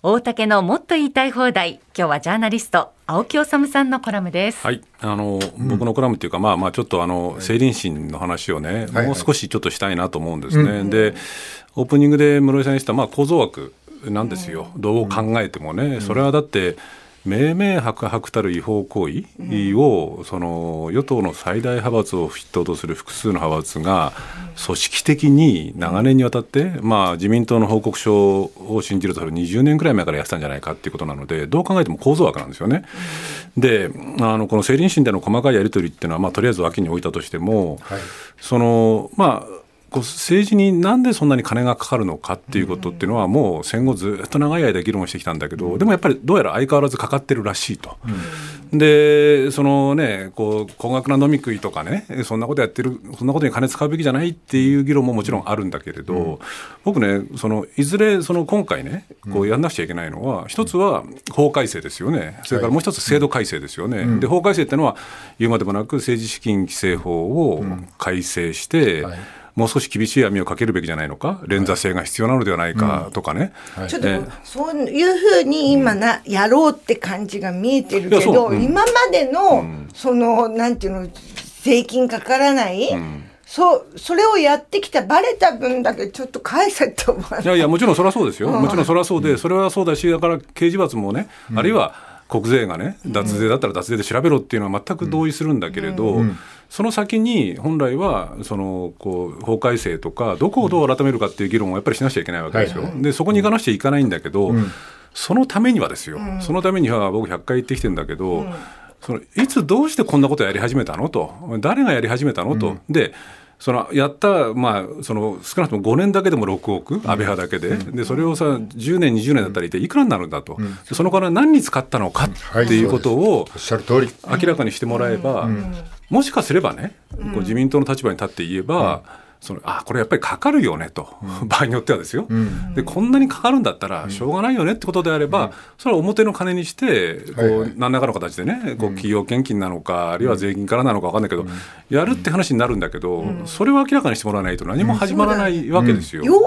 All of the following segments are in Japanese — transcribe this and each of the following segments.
大竹のもっと言いたい放題。今日はジャーナリスト青木治さんのコラムです。はい。あの、うん、僕のコラムっていうかまあまあちょっとあの成林審の話をね、はい、もう少しちょっとしたいなと思うんですね、でオープニングで室井さんにしたまあ構造枠なんですよ、どう考えてもね、それはだって明々白々たる違法行為を、その与党の最大派閥を筆頭とする複数の派閥が組織的に長年にわたって、まあ、自民党の報告書を信じると20年くらい前からやってたんじゃないかっていうことなのでどう考えても構造枠なんですよね。であのこの政倫審での細かいやり取りっていうのは、まあ、とりあえず脇に置いたとしても、はい、そのまあこう政治になんでそんなに金がかかるのかっていうことっていうのはもう戦後ずっと長い間議論してきたんだけどでもやっぱりどうやら相変わらずかかってるらしいと。でそのねこう高額な飲み食いとかねそんなことやってるそんなことに金使うべきじゃないっていう議論ももちろんあるんだけれど、僕ねそのいずれその今回ねこうやんなくちゃいけないのは一つは法改正ですよね。それからもう一つ制度改正ですよね。で法改正っていうのは言うまでもなく政治資金規正法を改正して、はいもう少し厳しい網をかけるべきじゃないのか、連座性が必要なのではないかとかね。ちょっと、そういうふうに今な、やろうって感じが見えてるけど、う。ん、今までの、その、なんていうの、税金かからない、そうそれをやってきたばれた分だけちょっと返せと思い？やいやもちろんそれはそうですよ、もちろんそれはそうでそれはそうだしだから刑事罰もね、あるいは国税がね脱税だったら脱税で調べろっていうのは全く同意するんだけれど、その先に本来はそのこう法改正とかどこをどう改めるかっていう議論をやっぱりしなくちゃいけないわけですよ。でそこに行かなくちゃいかないんだけど、そのためにはですよ、そのためには僕100回言ってきてるんだけど、そのいつどうしてこんなことやり始めたのと。誰がやり始めたのと。でそのやった、まあ、その少なくとも5年だけでも6億、安倍派だけで、でそれをさ、10年、20年だったらいて、いくらになるんだと、そのから何に使ったのかっていうことを明らかにしてもらえば、もしかすればね、こう自民党の立場に立って言えば、そのあこれやっぱりかかるよねと、うん、場合によってはですよ、うん、でこんなにかかるんだったらしょうがないよねってことであれば、うん、それは表の金にしてこう、はい何らかの形でねこう企業献金なのか、あるいは税金からなのか分かんないけど、やるって話になるんだけど、それを明らかにしてもらわないと何も始まらないわけですよ。要因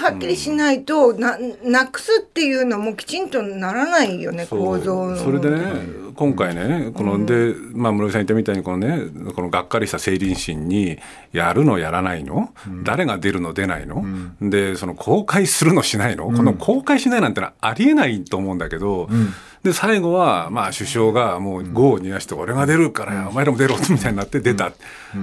がはっきりしないと、ななくすっていうのもきちんとならないよね構造それでね今回ねこので、まあ、室井さん言ったみたいにこのねこのがっかりした成林審にやるのやらないの、うん、誰が出るの出ないの、うん、でその公開するのしないの、この公開しないなんてのはありえないと思うんだけど、で最後はまあ首相がもう業を煮やして俺が出るからお前らも出ろみたいになって出た、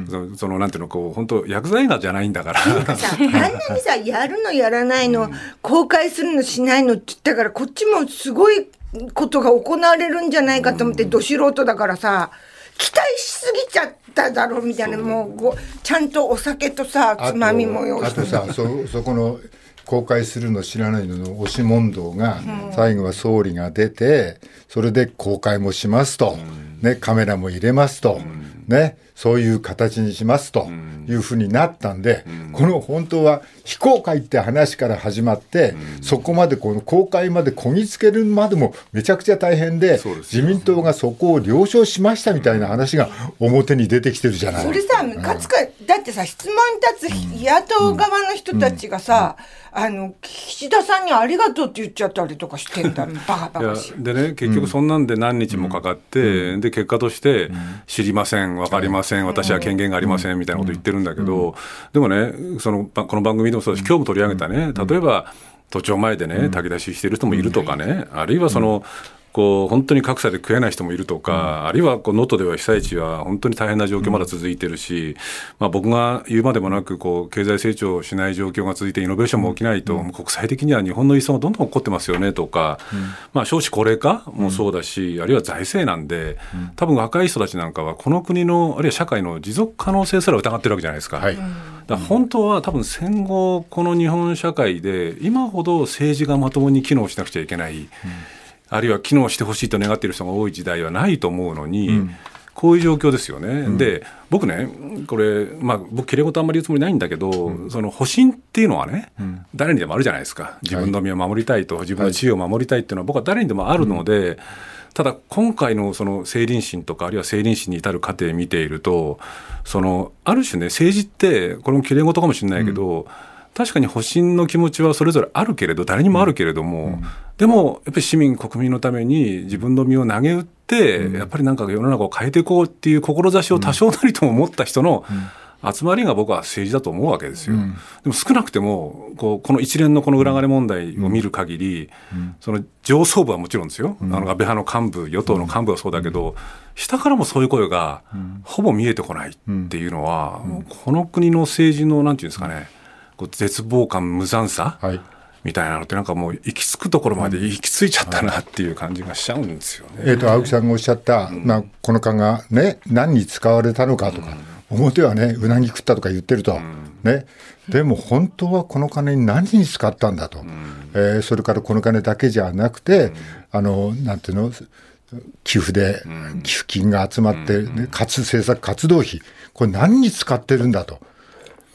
そそのなんていうのこう本当薬剤画じゃないんだから。あんなにさやるのやらないの、公開するのしないのって言ったからこっちもすごいことが行われるんじゃないかと思って、ど素人だからさ。期待しすぎちゃっただろうみたいなもうごちゃんとお酒とさつまみも用意して。あとさそそこの公開するの知らないのの押し問答が、最後は総理が出てそれで公開もしますと、ね、カメラも入れますと、ねそういう形にしますというふうになったんで、この本当は非公開って話から始まって、そこまでこの公開までこぎつけるまでもめちゃくちゃ大変で、自民党がそこを了承しましたみたいな話が表に出てきてるじゃない。それさ、ムカつか、だってさ、質問に立つ野党側の人たちがさ、あの岸田さんにありがとうって言っちゃったりとかしてんだ、バカバカしでね、結局そんなんで何日もかかって、で結果として、知りません、分かりません、私は権限がありませんみたいなこと言ってるんだけど、でもね、そのこの番組でもそうだし、今日も取り上げたね、例えば、都庁前でね、炊き出ししてる人もいるとかね、あるいはその、こう本当に格差で食えない人もいるとか、うん、あるいは能登では被災地は本当に大変な状況まだ続いてるし、うん、まあ、僕が言うまでもなくこう経済成長しない状況が続いてイノベーションも起きないと、うん、国際的には日本の依存がどんどん起こってますよねとか、まあ、少子高齢化もそうだし、あるいは財政なん。で、多分若い人たちなんかはこの国のあるいは社会の持続可能性すら疑ってるわけじゃないですか。はい、だ本当は多分戦後この日本社会で今ほど政治がまともに機能しなくちゃいけない。あるいは機能してほしいと願っている人が多い時代はないと思うのに、うん、こういう状況ですよね。うん、で僕ねこれ、まあ、僕きれい事あんまり言うつもりないんだけど、うん、その保身っていうのはね、誰にでもあるじゃないですか。自分の身を守りたいと、はい、自分の地位を守りたいっていうのは僕は誰にでもあるので。ただ今回のその政倫審とかあるいは政倫審に至る過程を見ているとそのある種ね政治ってこれもきれい事かもしれないけど、確かに保身の気持ちはそれぞれあるけれど誰にもあるけれども、でもやっぱり市民国民のために自分の身を投げ打って、やっぱりなんか世の中を変えていこうっていう志を多少なりとも持った人の集まりが僕は政治だと思うわけですよ。でも少なくてもこうこの一連のこの裏金問題を見る限り、その上層部はもちろんですよ、あの安倍派の幹部与党の幹部はそうだけど、下からもそういう声がほぼ見えてこないっていうのは、この国の政治のなんていうんですかねこう絶望感無残さ、はい。みたいなのってなんかもう行き着くところまで行き着いちゃったなっていう感じがしちゃうんですよね。えー、と青木さんがおっしゃった、まあ、この缶が、ね、何に使われたのかとか、表はね、うなぎ食ったとか言ってると、ね、でも本当はこの金に何に使ったんだと、えーそれからこの金だけじゃなくて、あのなんていうの、寄付で寄付金が集まって、ね、活政策活動費、これ何に使ってるんだと。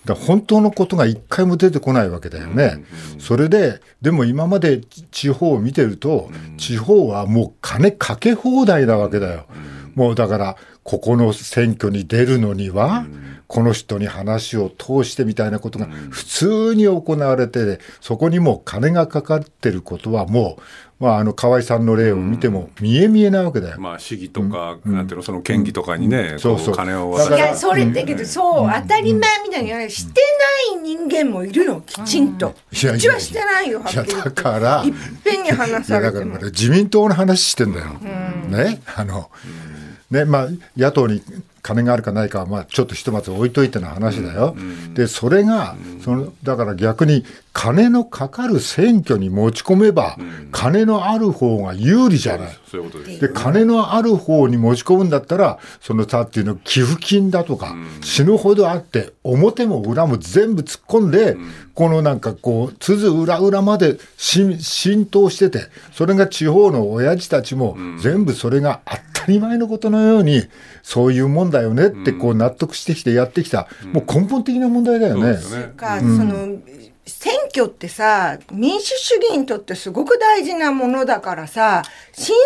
だ本当のことが一回も出てこないわけだよね。それで、でも今まで地方を見てると、地方はもう金かけ放題なわけだよ。もうだから、ここの選挙に出るのには、この人に話を通してみたいなことが普通に行われて、そこにもう金がかかってることはもう、まあ、あの河合さんの例を見ても見え見えなわけだよ。まあ市議とか、なんていうのその県議とかにね、こそうそう。金を渡いやそれだけどそう当たり前みたいにしてない人間もいるのきちんと。いやいやいや。うちはしてないよはっきり言って。いやだからいっぺんに話いやだからされても自民党の話してんだよ。ね、あの、ね、まあ野党に金があるかないかはまあちょっとひとまず置いといての話だよ。でそれがそのだから逆に金のかかる選挙に持ち込めば、金のある方が有利じゃない。そういうことです。で金のある方に持ち込むんだったらそのさっていうの寄付金だとか、死ぬほどあって表も裏も全部突っ込んで、このなんかこうつづ裏裏まで浸浸透しててそれが地方の親父たちも全部それが当たり前のことのようにそういうもんだよねってこう納得してきてやってきた、もう根本的な問題だよね。そうですよね。か、その選挙ってさ民主主義にとってすごく大事なものだからさ神聖なも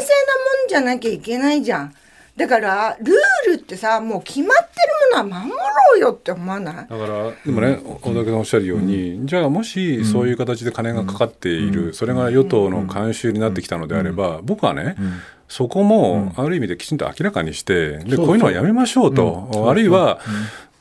んじゃなきゃいけないじゃん。だからルールってさもう決まってるものは守ろうよって思わない？だからでもね、大竹さんおっしゃるように、じゃあもしそういう形で金がかかっている、それが与党の慣習になってきたのであれば、僕はね、そこもある意味できちんと明らかにして、でこういうのはやめましょうと、あるいは、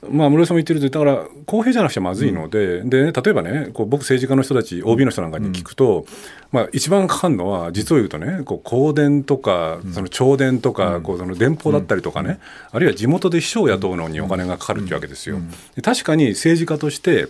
まあ、室井さんも言ってるとだから公平じゃなくちゃまずいので,、でね例えばねこう僕政治家の人たち OB の人なんかに聞くと、まあ、一番かかるのは実を言うとねこう香典とかその弔電とか、こうその電報だったりとかね、あるいは地元で秘書を雇うのにお金がかかるっていうわけですよ。で確かに政治家として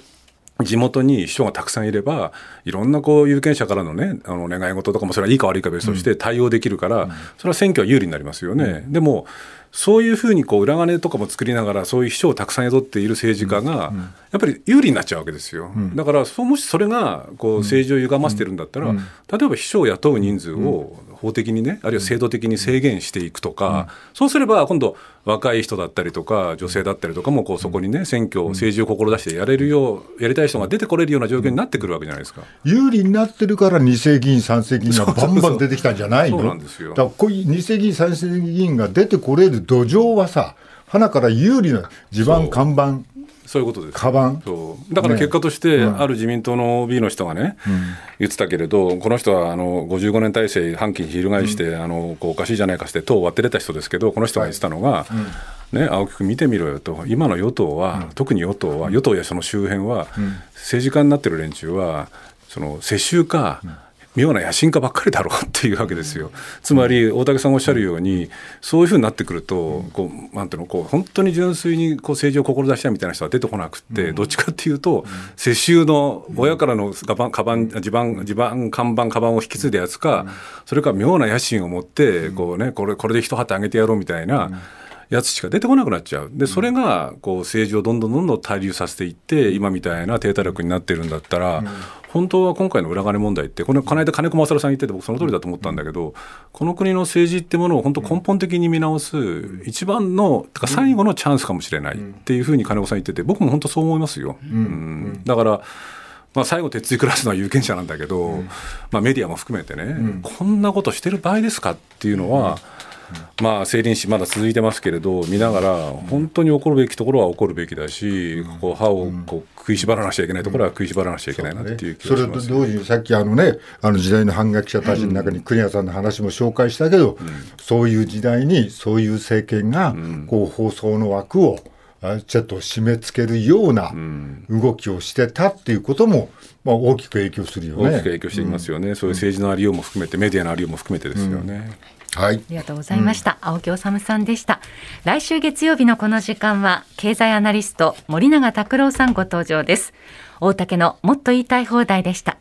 地元に秘書がたくさんいればいろんなこう有権者からのねあの願い事とかもそれはいいか悪いか別として対応できるから、それは選挙は有利になりますよね。でもそういうふうにこう裏金とかも作りながらそういう秘書をたくさん雇っている政治家がやっぱり有利になっちゃうわけですよ。だからそうもしそれがこう政治を歪ませてるんだったら、例えば秘書を雇う人数を法的にねあるいは制度的に制限していくとか、そうすれば今度若い人だったりとか女性だったりとかもこうそこにね選挙政治を志してやれるようやりたい人が出てこれるような状況になってくるわけじゃないですか。有利になってるから二世議員、三世議員がバンバン出てきたんじゃないの？そうなんですよ。だからこういう二世議員、三世議員が出てこれる土壌はさ、花から有利な地盤、看板、そういうことです。カバン？そう。だから結果として、ある自民党の OB の人がね、言ってたけれど、この人はあの55年体制、半期に翻して、あのこうおかしいじゃないかして、党を割って出た人ですけど、この人が言ってたのが、ね、青木君、見てみろよと、今の与党は、特に与党は、与党やその周辺は、政治家になってる連中は、その世襲か、妙な野心家ばっかりだろうっていうわけですよ。つまり大竹さんがおっしゃるようにそういうふうになってくるとこうなんていうのこう本当に純粋にこう政治を志したいみたいな人は出てこなくって、どっちかっていうと世襲の親からのカバンカバン地盤地盤看板カバンを引き継いだやつか、それから妙な野心を持ってこう、ね、これこれで一旗あげてやろうみたいな。やつしか出てこなくなっちゃう。で、それが、こう、政治をどんどんどんどん滞留させていって、今みたいな低たらくになってるんだったら、本当は今回の裏金問題って、この、この間金子勝さん言ってて、僕その通りだと思ったんだけど、この国の政治ってものを本当根本的に見直す、一番の、てか最後のチャンスかもしれないっていうふうに金子さん言ってて、僕も本当そう思いますよ。うん。だから、まあ、最後、鉄槌クラスのは有権者なんだけど、まあ、メディアも含めてね、こんなことしてる場合ですかっていうのは、まあ、政倫史まだ続いてますけれど見ながら本当に起こるべきところは起こるべきだし、こう歯をこう食いしばらなくちゃいけないところは食いしばらなくちゃいけないなっていう気それとがします、同時にさっきあのねあの時代の反逆者たちの中に国谷さんの話も紹介したけど、そういう時代にそういう政権がこう放送の枠をあちょっと締め付けるような動きをしてたっていうことも、まあ、大きく影響するよね。大きく影響していますよね、そういう政治のありようも含めてメディアのありようも含めてですよね。はいありがとうございました。青木治さんでした。来週月曜日のこの時間は、経済アナリスト森永卓郎さんご登場です。大竹のもっと言いたい放題でした。